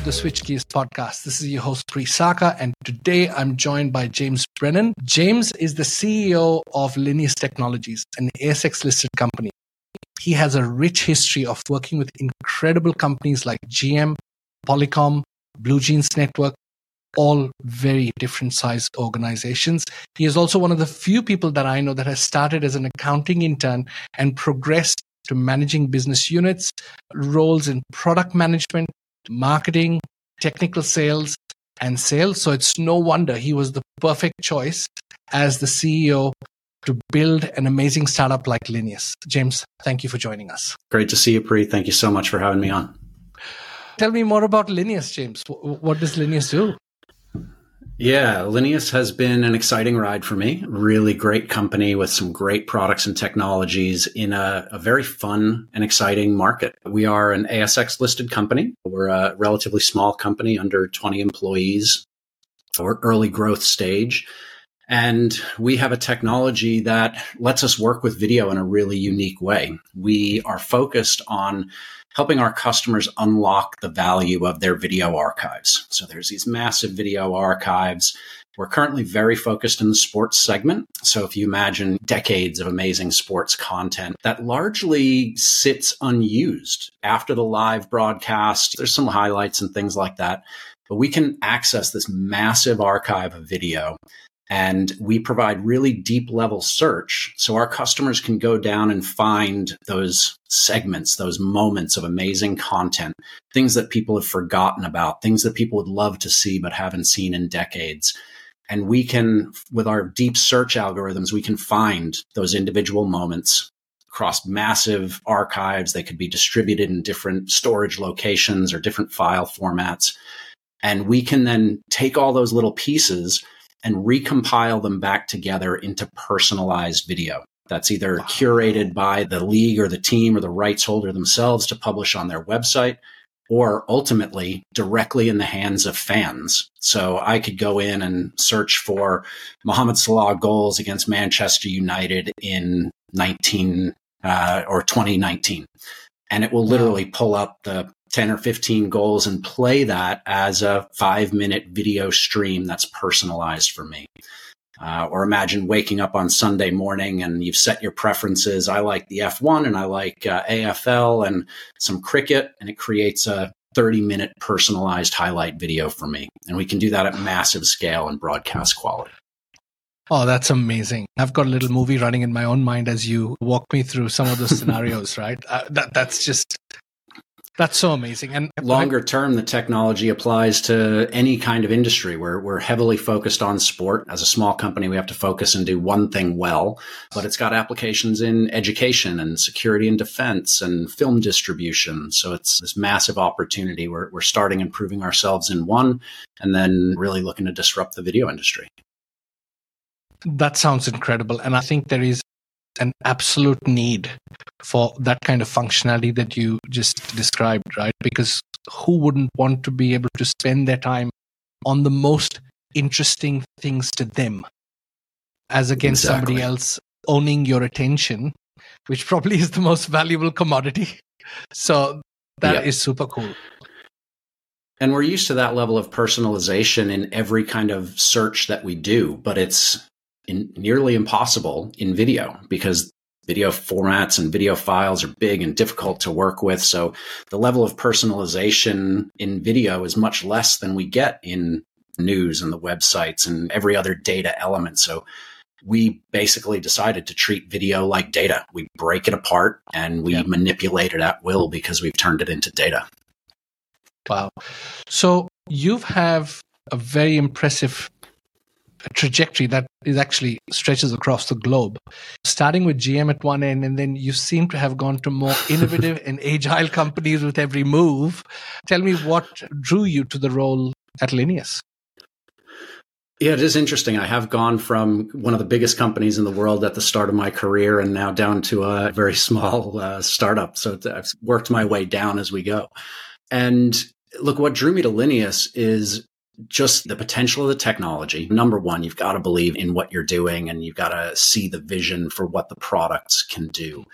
to the Switchgears podcast. This is your host, Pri Saka, and today I'm joined by James Brennan. James is the CEO of Linius Technologies, an ASX listed company. He has a rich history of working with incredible companies like GM, Polycom, BlueJeans Network, all very different sized organizations. He is also one of the few people that I know that has started as an accounting intern and progressed to managing business units, roles in product management, marketing, technical sales, and sales. So it's no wonder he was the perfect choice as the CEO to build an amazing startup like Linius. James, thank you for joining us. Great to see you, Pri. Thank you so much for having me on. Tell me more about Linius, James. What does Linius do? Yeah, Linius has been an exciting ride for me. Really great company with some great products and technologies in a, a, very fun and exciting market. We are an ASX listed company. We're a relatively small company, under 20 employees. We're early growth stage. And we have a technology that lets us work with video in a really unique way. We are focused on helping our customers unlock the value of their video archives. So there's these massive video archives. We're currently very focused in the sports segment. So if you imagine decades of amazing sports content that largely sits unused after the live broadcast, there's some highlights and things like that. But we can access this massive archive of video and we provide really deep level search so our customers can go down and find those segments, those moments of amazing content, things that people have forgotten about, things that people would love to see but haven't seen in decades. And we can, with our deep search algorithms, we can find those individual moments across massive archives. They could be distributed in different storage locations or different file formats. And we can then take all those little pieces and recompile them back together into personalized video. That's either curated by the league or the team or the rights holder themselves to publish on their website or ultimately directly in the hands of fans. So I could go in and search for Mohamed Salah goals against Manchester United in 19 uh, or 2019. And it will literally pull up the 10 or 15 goals and play that as a five minute video stream that's personalized for me. Uh, or imagine waking up on Sunday morning and you've set your preferences. I like the F1 and I like uh, AFL and some cricket, and it creates a 30 minute personalized highlight video for me. And we can do that at massive scale and broadcast quality. Oh, that's amazing. I've got a little movie running in my own mind as you walk me through some of those scenarios, right? Uh, that, that's just that's so amazing. And longer term, the technology applies to any kind of industry. We're, we're heavily focused on sport. As a small company, we have to focus and do one thing well, but it's got applications in education and security and defense and film distribution. So it's this massive opportunity. We're, we're starting improving ourselves in one and then really looking to disrupt the video industry. That sounds incredible. And I think there is an absolute need for that kind of functionality that you just described, right? Because who wouldn't want to be able to spend their time on the most interesting things to them as against exactly. somebody else owning your attention, which probably is the most valuable commodity. So that is super cool. And we're used to that level of personalization in every kind of search that we do, but it's in, nearly impossible in video because video formats and video files are big and difficult to work with. So the level of personalization in video is much less than we get in news and the websites and every other data element. So we basically decided to treat video like data. We break it apart and we yep. manipulate it at will because we've turned it into data. Wow. So you have a very impressive trajectory that is actually stretches across the globe. Starting with GM at one end, and then you seem to have gone to more innovative and agile companies with every move. Tell me what drew you to the role at Linius. Yeah, it is interesting. I have gone from one of the biggest companies in the world at the start of my career and now down to a very small uh, startup. So I've worked my way down as we go. And look, what drew me to Linius is just the potential of the technology. Number one, you've got to believe in what you're doing and you've got to see the vision for what the products can do.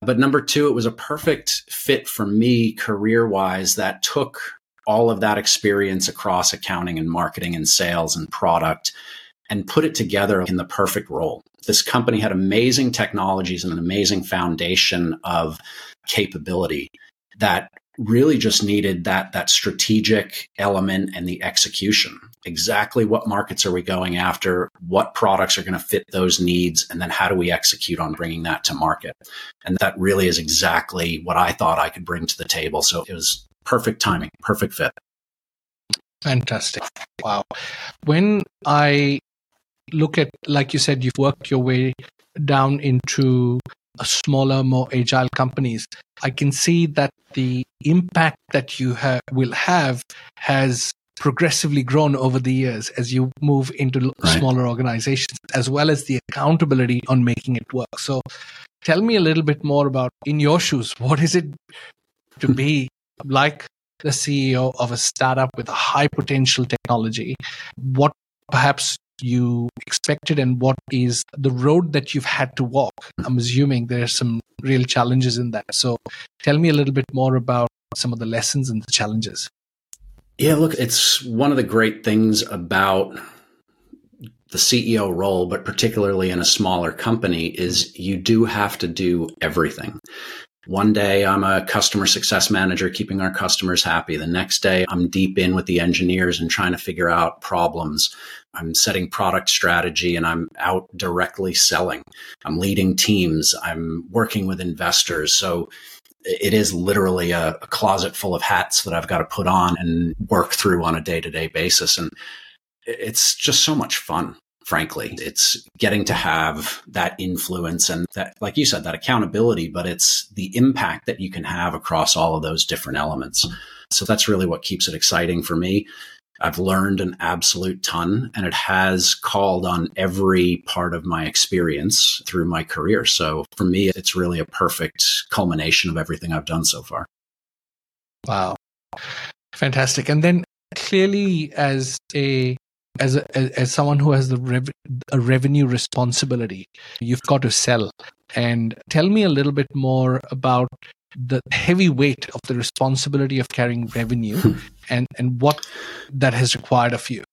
But number two, it was a perfect fit for me career wise that took all of that experience across accounting and marketing and sales and product and put it together in the perfect role. This company had amazing technologies and an amazing foundation of capability that really just needed that that strategic element and the execution. Exactly what markets are we going after what products are going to fit those needs and then how do we execute on bringing that to market? And that really is exactly what i thought i could bring to the table. So it was perfect timing perfect fit. Fantastic. Wow. When i look at like you said you've worked your way down into smaller, more agile companies, I can see that the impact that you ha- will have has progressively grown over the years as you move into right. smaller organizations, as well as the accountability on making it work. So, tell me a little bit more about, in your shoes, what is it to be like the CEO of a startup with a high potential technology? What perhaps you expected and what is the road that you've had to walk? I'm assuming there are some real challenges in that. So tell me a little bit more about some of the lessons and the challenges. Yeah, look, it's one of the great things about the CEO role, but particularly in a smaller company, is you do have to do everything. One day I'm a customer success manager, keeping our customers happy. The next day I'm deep in with the engineers and trying to figure out problems. I'm setting product strategy and I'm out directly selling. I'm leading teams. I'm working with investors. So it is literally a, a closet full of hats that I've got to put on and work through on a day to day basis. And it's just so much fun frankly. It's getting to have that influence and that, like you said, that accountability, but it's the impact that you can have across all of those different elements. So that's really what keeps it exciting for me. I've learned an absolute ton and it has called on every part of my experience through my career. So for me, it's really a perfect culmination of everything I've done so far. Wow. Fantastic. And then clearly as a as a, as someone who has the rev- a revenue responsibility you've got to sell. And tell me a little bit more about the heavy weight of the responsibility of carrying revenue hmm. and and what that has required of you.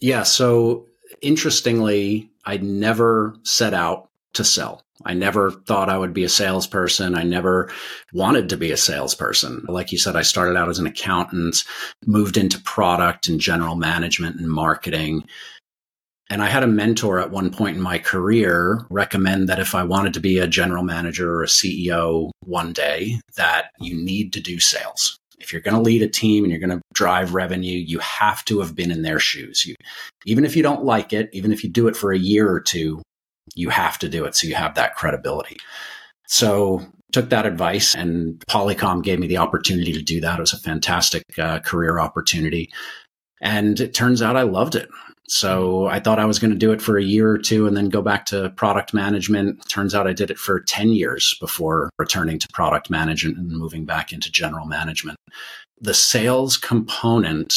Yeah so interestingly i never set out to sell I never thought I would be a salesperson. I never wanted to be a salesperson. Like you said, I started out as an accountant, moved into product and general management and marketing. And I had a mentor at one point in my career recommend that if I wanted to be a general manager or a CEO one day, that you need to do sales. If you're going to lead a team and you're going to drive revenue, you have to have been in their shoes. You, even if you don't like it, even if you do it for a year or two, you have to do it so you have that credibility. So took that advice and Polycom gave me the opportunity to do that. It was a fantastic uh, career opportunity. And it turns out I loved it. So I thought I was going to do it for a year or two and then go back to product management. Turns out I did it for 10 years before returning to product management and moving back into general management. The sales component,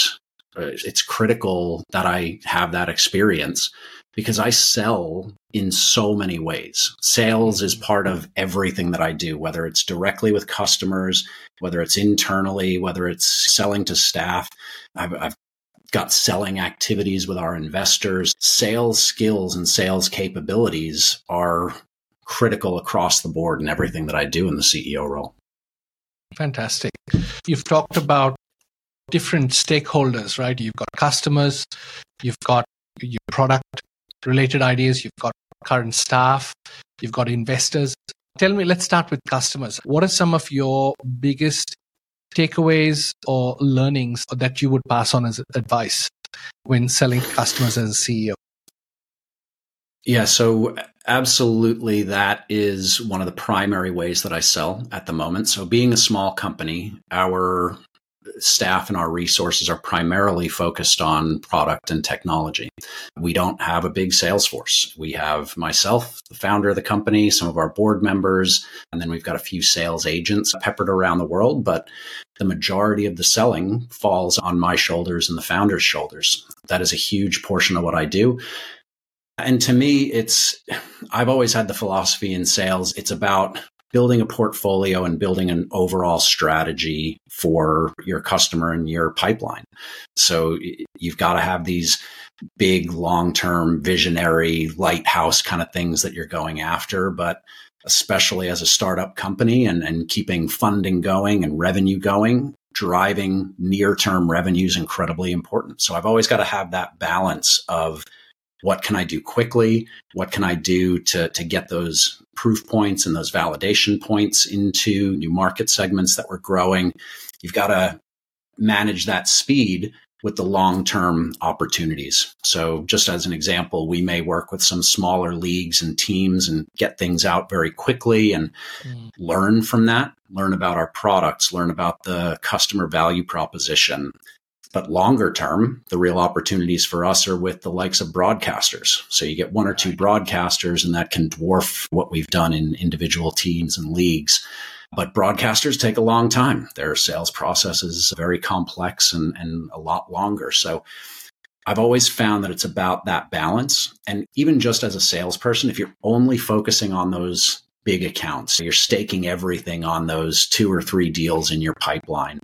uh, it's critical that I have that experience because I sell in so many ways. Sales is part of everything that I do, whether it's directly with customers, whether it's internally, whether it's selling to staff. I've, I've got selling activities with our investors. Sales skills and sales capabilities are critical across the board in everything that I do in the CEO role. Fantastic. You've talked about different stakeholders, right? You've got customers, you've got your product related ideas, you've got current staff, you've got investors. Tell me, let's start with customers. What are some of your biggest takeaways or learnings that you would pass on as advice when selling to customers as a CEO? Yeah, so absolutely, that is one of the primary ways that I sell at the moment. So, being a small company, our staff and our resources are primarily focused on product and technology. We don't have a big sales force. We have myself, the founder of the company, some of our board members, and then we've got a few sales agents peppered around the world. But the majority of the selling falls on my shoulders and the founder's shoulders. That is a huge portion of what I do. And to me, it's, I've always had the philosophy in sales, it's about building a portfolio and building an overall strategy for your customer and your pipeline. So you've got to have these big long-term visionary lighthouse kind of things that you're going after, but especially as a startup company and, and keeping funding going and revenue going, driving near term revenue is incredibly important. So I've always got to have that balance of what can I do quickly? What can I do to, to get those proof points and those validation points into new market segments that we're growing? You've got to manage that speed with the long term opportunities. So, just as an example, we may work with some smaller leagues and teams and get things out very quickly and mm. learn from that, learn about our products, learn about the customer value proposition, but longer term, the real opportunities for us are with the likes of broadcasters. So you get one or two broadcasters, and that can dwarf what we've done in individual teams and leagues. But broadcasters take a long time. Their sales process is very complex and, and a lot longer. So I've always found that it's about that balance. And even just as a salesperson, if you're only focusing on those big accounts, you're staking everything on those two or three deals in your pipeline,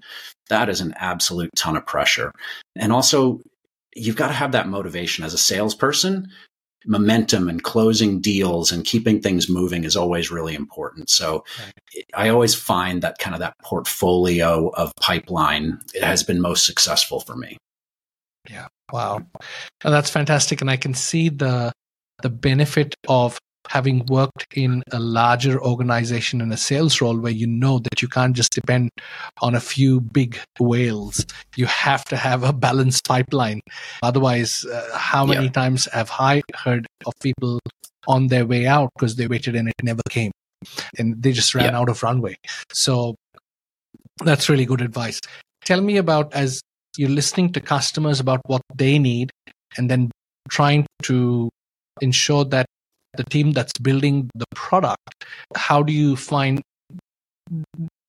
that is an absolute ton of pressure. And also, you've got to have that motivation as a salesperson. Momentum and closing deals and keeping things moving is always really important. So right. I always find that kind of that portfolio of pipeline has been most successful for me. Yeah. Wow. And that's fantastic. And I can see the the benefit of having worked in a larger organization in a sales role where you know that you can't just depend on a few big whales. You have to have a balanced pipeline. Otherwise uh, how many yeah. times have i heard of people on their way out because they waited and it never came? And they just ran yeah. out of runway. So that's really good advice. Tell me about as you're listening to customers about what they need and then trying to ensure that the team that's building the product how do you find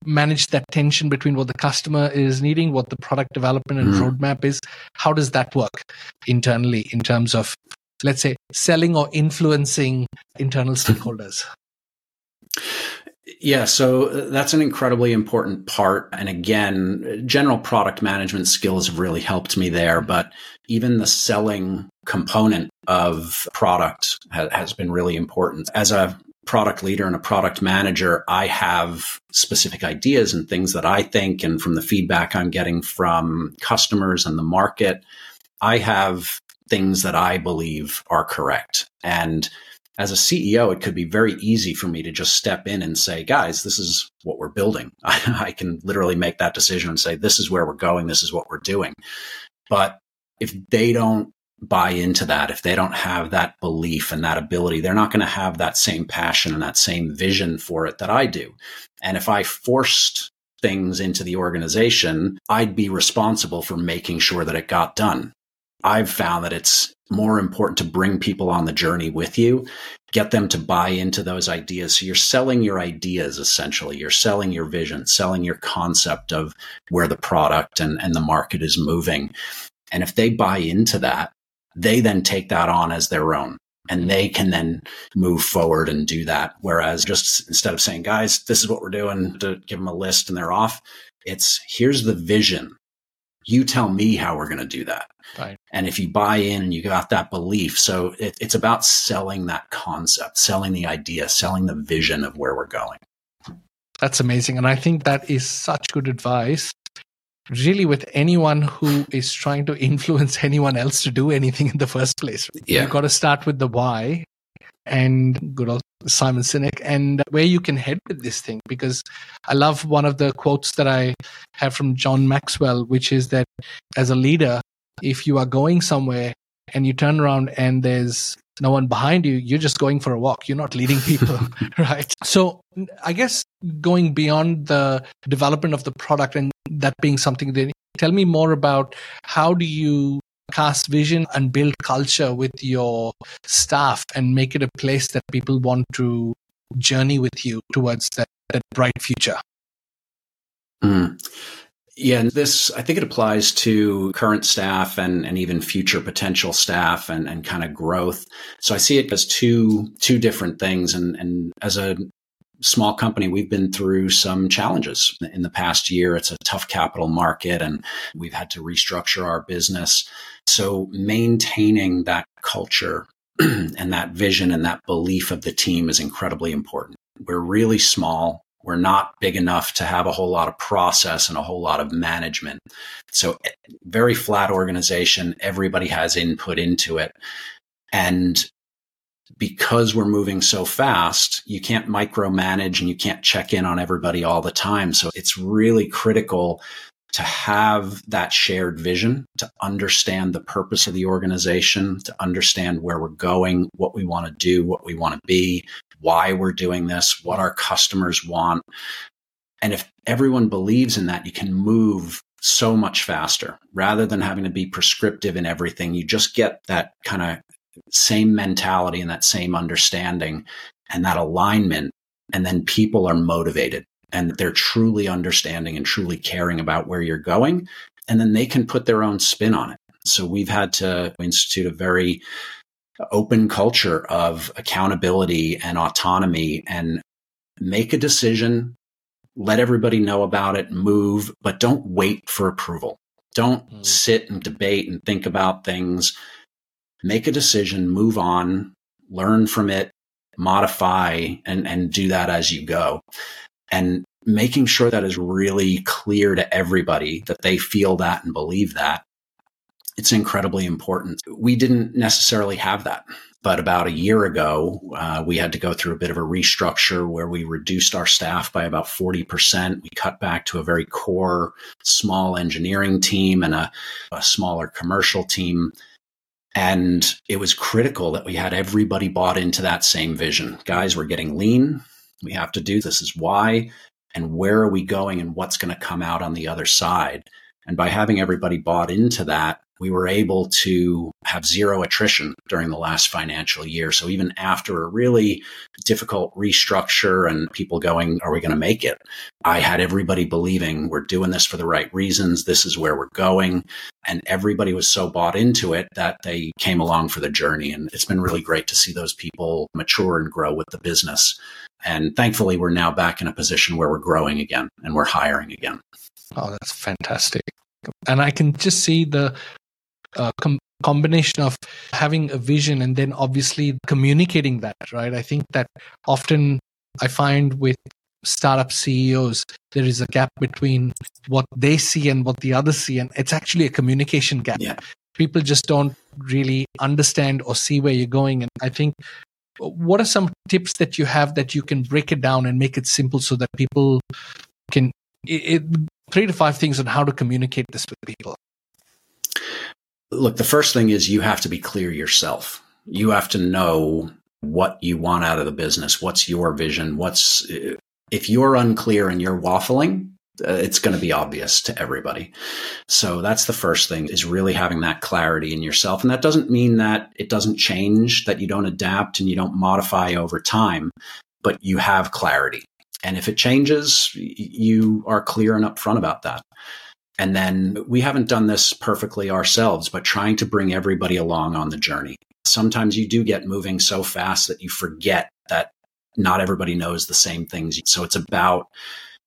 manage that tension between what the customer is needing what the product development and mm. roadmap is how does that work internally in terms of let's say selling or influencing internal stakeholders yeah, so uh, that's an incredibly important part. And again, general product management skills have really helped me there. But even the selling component of product ha- has been really important. As a product leader and a product manager, I have specific ideas and things that I think, and from the feedback I'm getting from customers and the market, I have things that I believe are correct. And as a CEO, it could be very easy for me to just step in and say, guys, this is what we're building. I, I, can literally make that decision and say, this is where we're going. This is what we're doing. But if they don't buy into that, if they don't have that belief and that ability, they're not going to have that same passion and that same vision for it that I do. And if I forced things into the organization, I'd be responsible for making sure that it got done. I've found that it's more important to bring people on the journey with you, get them to buy into those ideas. So you're selling your ideas essentially. You're selling your vision, selling your concept of where the product and, and the market is moving. And if they buy into that, they then take that on as their own and they can then move forward and do that. Whereas just instead of saying, guys, this is what we're doing to give them a list and they're off, it's here's the vision you tell me how we're going to do that. Right. And if you buy in and you got that belief, so it, it's about selling that concept, selling the idea, selling the vision of where we're going. That's amazing. And I think that is such good advice, really, with anyone who is trying to influence anyone else to do anything in the first place. Yeah. You've got to start with the why and good old Simon Sinek and where you can head with this thing. Because I love one of the quotes that I have from John Maxwell, which is that as a leader, if you are going somewhere and you turn around and there's no one behind you, you're just going for a walk. You're not leading people, right? So I guess going beyond the development of the product and that being something that tell me more about how do you cast vision and build culture with your staff and make it a place that people want to journey with you towards that, that bright future. Mm. Yeah, and this I think it applies to current staff and, and even future potential staff and, and kind of growth. So I see it as two two different things. And and as a small company, we've been through some challenges in the past year. It's a tough capital market and we've had to restructure our business. So maintaining that culture and that vision and that belief of the team is incredibly important. We're really small. We're not big enough to have a whole lot of process and a whole lot of management. So eh, very flat organization. Everybody has input into it. And because we're moving so fast, you can't micromanage and you can't check in on everybody all the time. So it's really critical to have that shared vision, to understand the purpose of the organization, to understand where we're going, what we want to do, what we want to be, why we're doing this, what our customers want. And if everyone believes in that, you can move so much faster rather than having to be prescriptive in everything. You just get that kind of same mentality and that same understanding and that alignment. And then people are motivated and they're truly understanding and truly caring about where you're going. And then they can put their own spin on it. So we've had to institute a very open culture of accountability and autonomy and make a decision, let everybody know about it, move, but don't wait for approval. Don't mm. sit and debate and think about things make a decision, move on, learn from it, modify, and, and do that as you go. And making sure that is really clear to everybody that they feel that and believe that. It's incredibly important. We didn't necessarily have that. But about a year ago, uh, we had to go through a bit of a restructure where we reduced our staff by about 40%. We cut back to a very core small engineering team and a, a smaller commercial team and it was critical that we had everybody bought into that same vision. Guys, we're getting lean. We have to do this is why and where are we going and what's going to come out on the other side. And by having everybody bought into that, we were able to have zero attrition during the last financial year. So even after a really difficult restructure and people going, are we going to make it? I had everybody believing we're doing this for the right reasons. This is where we're going. And everybody was so bought into it that they came along for the journey. And it's been really great to see those people mature and grow with the business. And thankfully, we're now back in a position where we're growing again and we're hiring again. Oh, that's fantastic. And I can just see the uh, com- combination of having a vision and then obviously communicating that, right? I think that often I find with startup CEOs, there is a gap between what they see and what the others see. And it's actually a communication gap. Yeah. People just don't really understand or see where you're going. And I think what are some tips that you have that you can break it down and make it simple so that people can it, it, three to five things on how to communicate this with people Look, the first thing is you have to be clear yourself. You have to know what you want out of the business. What's your vision? What's, if you're unclear and you're waffling, uh, it's going to be obvious to everybody. So that's the first thing is really having that clarity in yourself. And that doesn't mean that it doesn't change, that you don't adapt and you don't modify over time, but you have clarity. And if it changes, you are clear and upfront about that. And then we haven't done this perfectly ourselves, but trying to bring everybody along on the journey. Sometimes you do get moving so fast that you forget that not everybody knows the same things. So it's about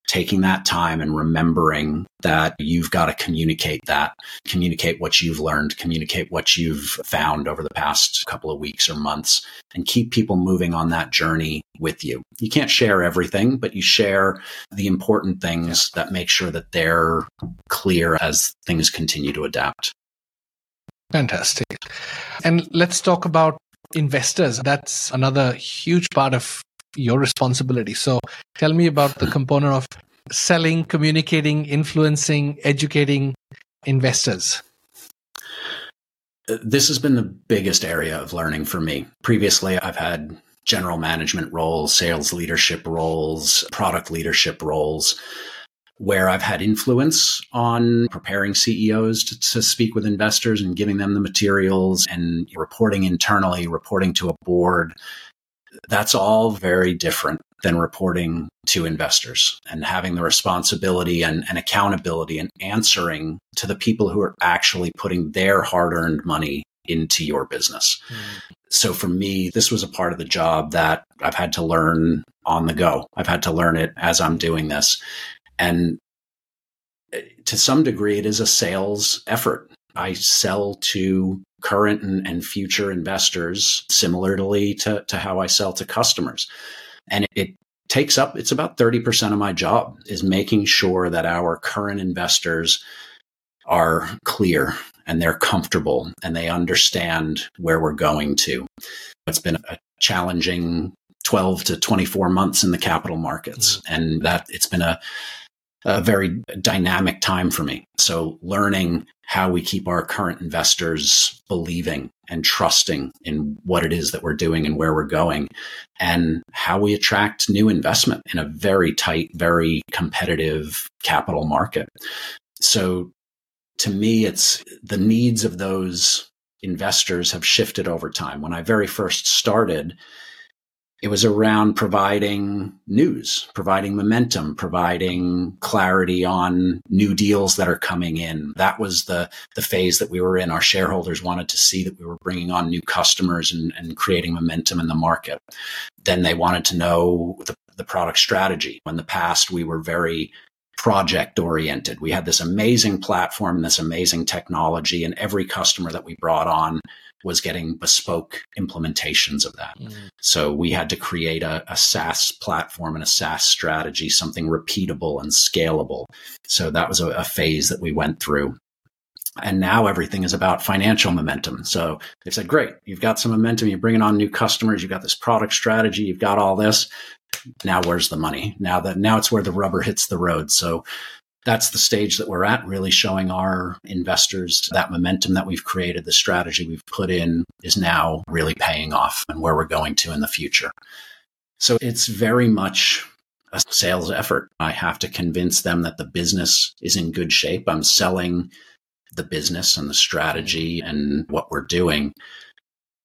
taking that time and remembering that you've got to communicate that, communicate what you've learned, communicate what you've found over the past couple of weeks or months, and keep people moving on that journey with you. You can't share everything, but you share the important things that make sure that they're clear as things continue to adapt. Fantastic. And let's talk about investors. That's another huge part of your responsibility. So tell me about the component of selling, communicating, influencing, educating investors. Uh, this has been the biggest area of learning for me. Previously, I've had general management roles, sales leadership roles, product leadership roles where I've had influence on preparing CEOs to, to, speak with investors and giving them the materials and reporting internally, reporting to a board, that's all very different than reporting to investors and having the responsibility and, and accountability and answering to the people who are actually putting their hard earned money into your business. Mm. So for me, this was a part of the job that I've had to learn on the go. I've had to learn it as I'm doing this. And eh, to some degree, it is a sales effort. I sell to current and, and future investors similarly to, to how I sell to customers. And it, it takes up, it's about 30% of my job is making sure that our current investors are clear and they're comfortable and they understand where we're going to. It's been a challenging 12 to 24 months in the capital markets mm-hmm. and that it's been a a very dynamic time for me. So learning how we keep our current investors believing and trusting in what it is that we're doing and where we're going and how we attract new investment in a very tight, very competitive capital market. So to me, it's the needs of those investors have shifted over time. When I very first started, it was around providing news, providing momentum, providing clarity on new deals that are coming in. That was the, the phase that we were in. Our shareholders wanted to see that we were bringing on new customers and, and creating momentum in the market. Then they wanted to know the, the product strategy. In the past, we were very project oriented. We had this amazing platform, this amazing technology, and every customer that we brought on was getting bespoke implementations of that. Mm. So we had to create a, a, SaaS platform and a SaaS strategy, something repeatable and scalable. So that was a, a phase that we went through. And now everything is about financial momentum. So they said, great, you've got some momentum, you're bringing on new customers, you've got this product strategy, you've got all this. Now where's the money? Now that now it's where the rubber hits the road. So that's the stage that we're at, really showing our investors that momentum that we've created, the strategy we've put in is now really paying off and where we're going to in the future. So it's very much a sales effort. I have to convince them that the business is in good shape. I'm selling the business and the strategy and what we're doing.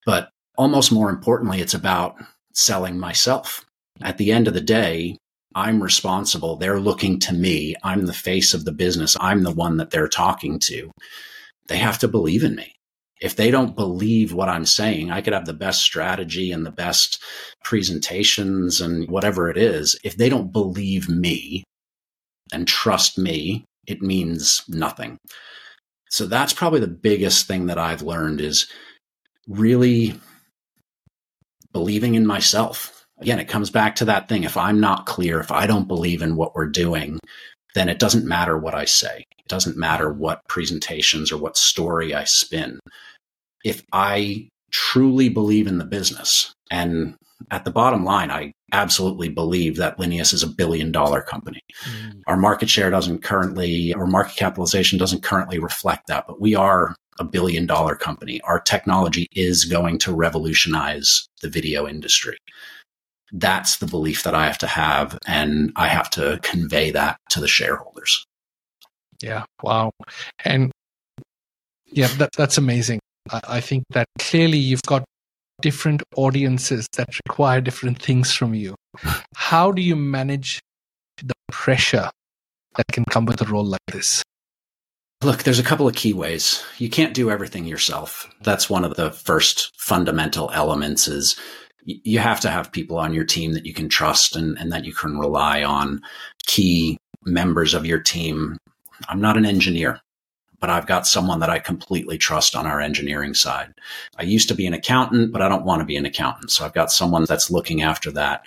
But almost more importantly, it's about selling myself. At the end of the day, I'm responsible. They're looking to me. I'm the face of the business. I'm the one that they're talking to. They have to believe in me. If they don't believe what I'm saying, I could have the best strategy and the best presentations and whatever it is. If they don't believe me and trust me, it means nothing. So that's probably the biggest thing that I've learned is really believing in myself again, it comes back to that thing. If I'm not clear, if I don't believe in what we're doing, then it doesn't matter what I say. It doesn't matter what presentations or what story I spin. If I truly believe in the business, and at the bottom line, I absolutely believe that Linius is a billion dollar company. Mm. Our market share doesn't currently, or market capitalization doesn't currently reflect that, but we are a billion dollar company. Our technology is going to revolutionize the video industry that's the belief that I have to have, and I have to convey that to the shareholders. Yeah, wow, and yeah, that, that's amazing. I, I think that clearly you've got different audiences that require different things from you. How do you manage the pressure that can come with a role like this? Look, there's a couple of key ways. You can't do everything yourself. That's one of the first fundamental elements is you have to have people on your team that you can trust and, and that you can rely on key members of your team. I'm not an engineer, but I've got someone that I completely trust on our engineering side. I used to be an accountant, but I don't want to be an accountant. So I've got someone that's looking after that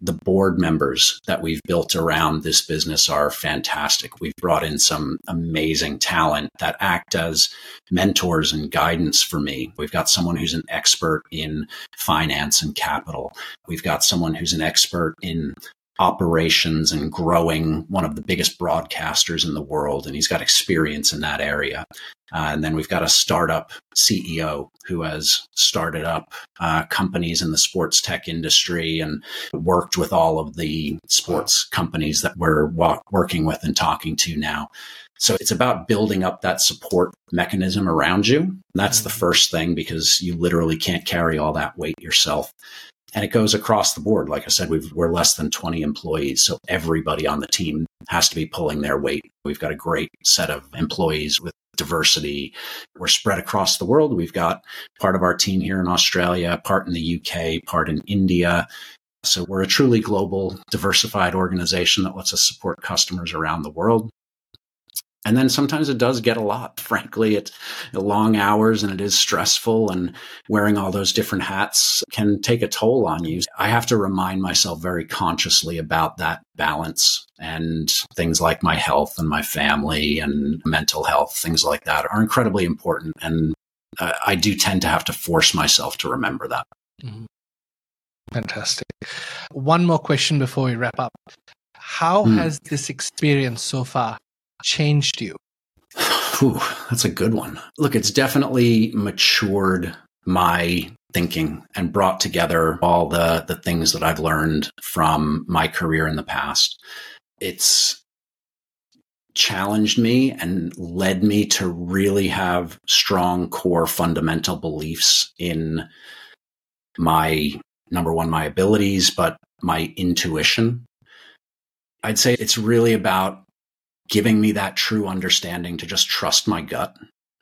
the board members that we've built around this business are fantastic. We've brought in some amazing talent that act as mentors and guidance for me. We've got someone who's an expert in finance and capital. We've got someone who's an expert in operations and growing one of the biggest broadcasters in the world. And he's got experience in that area. Uh, and then we've got a startup CEO who has started up uh, companies in the sports tech industry and worked with all of the sports companies that we're working with and talking to now. So it's about building up that support mechanism around you. That's the mm-hmm. first thing because you literally can't carry all that weight yourself and it goes across the board. Like I said, we are less than 20 employees. So everybody on the team has to be pulling their weight. We've got a great set of employees with diversity. We're spread across the world. We've got part of our team here in Australia, part in the UK, part in India. So we're a truly global, diversified organization that lets us support customers around the world. And then sometimes it does get a lot. Frankly, it's long hours and it is stressful and wearing all those different hats can take a toll on you. I have to remind myself very consciously about that balance and things like my health and my family and mental health, things like that are incredibly important. And uh, I do tend to have to force myself to remember that. Mm-hmm. Fantastic. One more question before we wrap up. How mm. has this experience so far changed you? That's a good one. Look, it's definitely matured my thinking and brought together all the the things that I've learned from my career in the past. It's challenged me and led me to really have strong core fundamental beliefs in my number one my abilities but my intuition. I'd say it's really about giving me that true understanding to just trust my gut.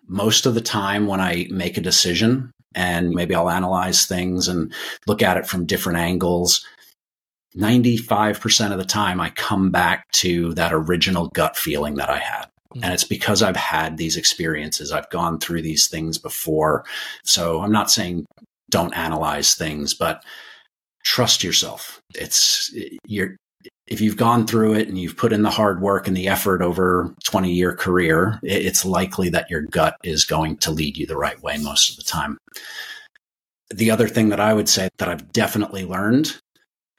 Most of the time when I make a decision and maybe I'll analyze things and look at it from different angles, 95% of the time I come back to that original gut feeling that I had. And mm-hmm. it's because I've had these experiences. I've gone through these things before. So I'm not saying don't analyze things, but trust yourself. It's you're if you've gone through it and you've put in the hard work and the effort over 20 year career, it's likely that your gut is going to lead you the right way most of the time. The other thing that I would say that I've definitely learned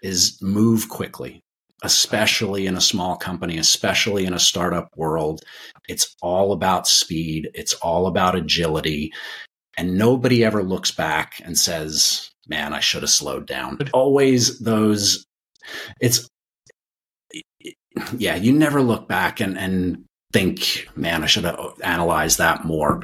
is move quickly, especially in a small company, especially in a startup world. It's all about speed. It's all about agility. And nobody ever looks back and says, man, I should have slowed down. But always those, it's yeah, you never look back and, and think, man, I should have analyzed that more.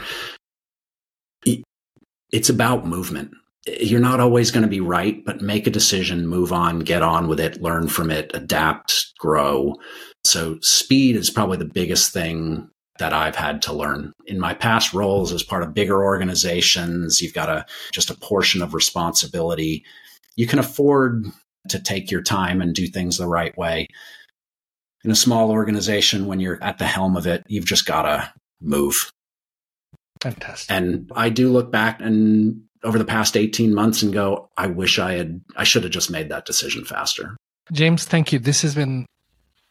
It's about movement. You're not always going to be right, but make a decision, move on, get on with it, learn from it, adapt, grow. So speed is probably the biggest thing that I've had to learn in my past roles as part of bigger organizations. You've got a just a portion of responsibility. You can afford to take your time and do things the right way in a small organization, when you're at the helm of it, you've just got to move. Fantastic. And I do look back and over the past 18 months and go, I wish I had, I should have just made that decision faster. James, thank you. This has been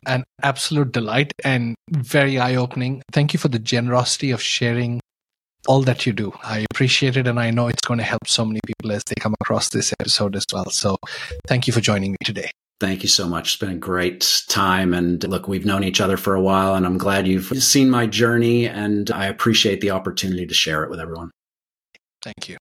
an absolute delight and very eye opening. Thank you for the generosity of sharing all that you do. I appreciate it. And I know it's going to help so many people as they come across this episode as well. So thank you for joining me today. Thank you so much. It's been a great time. And look, we've known each other for a while, and I'm glad you've seen my journey, and I appreciate the opportunity to share it with everyone. Thank you.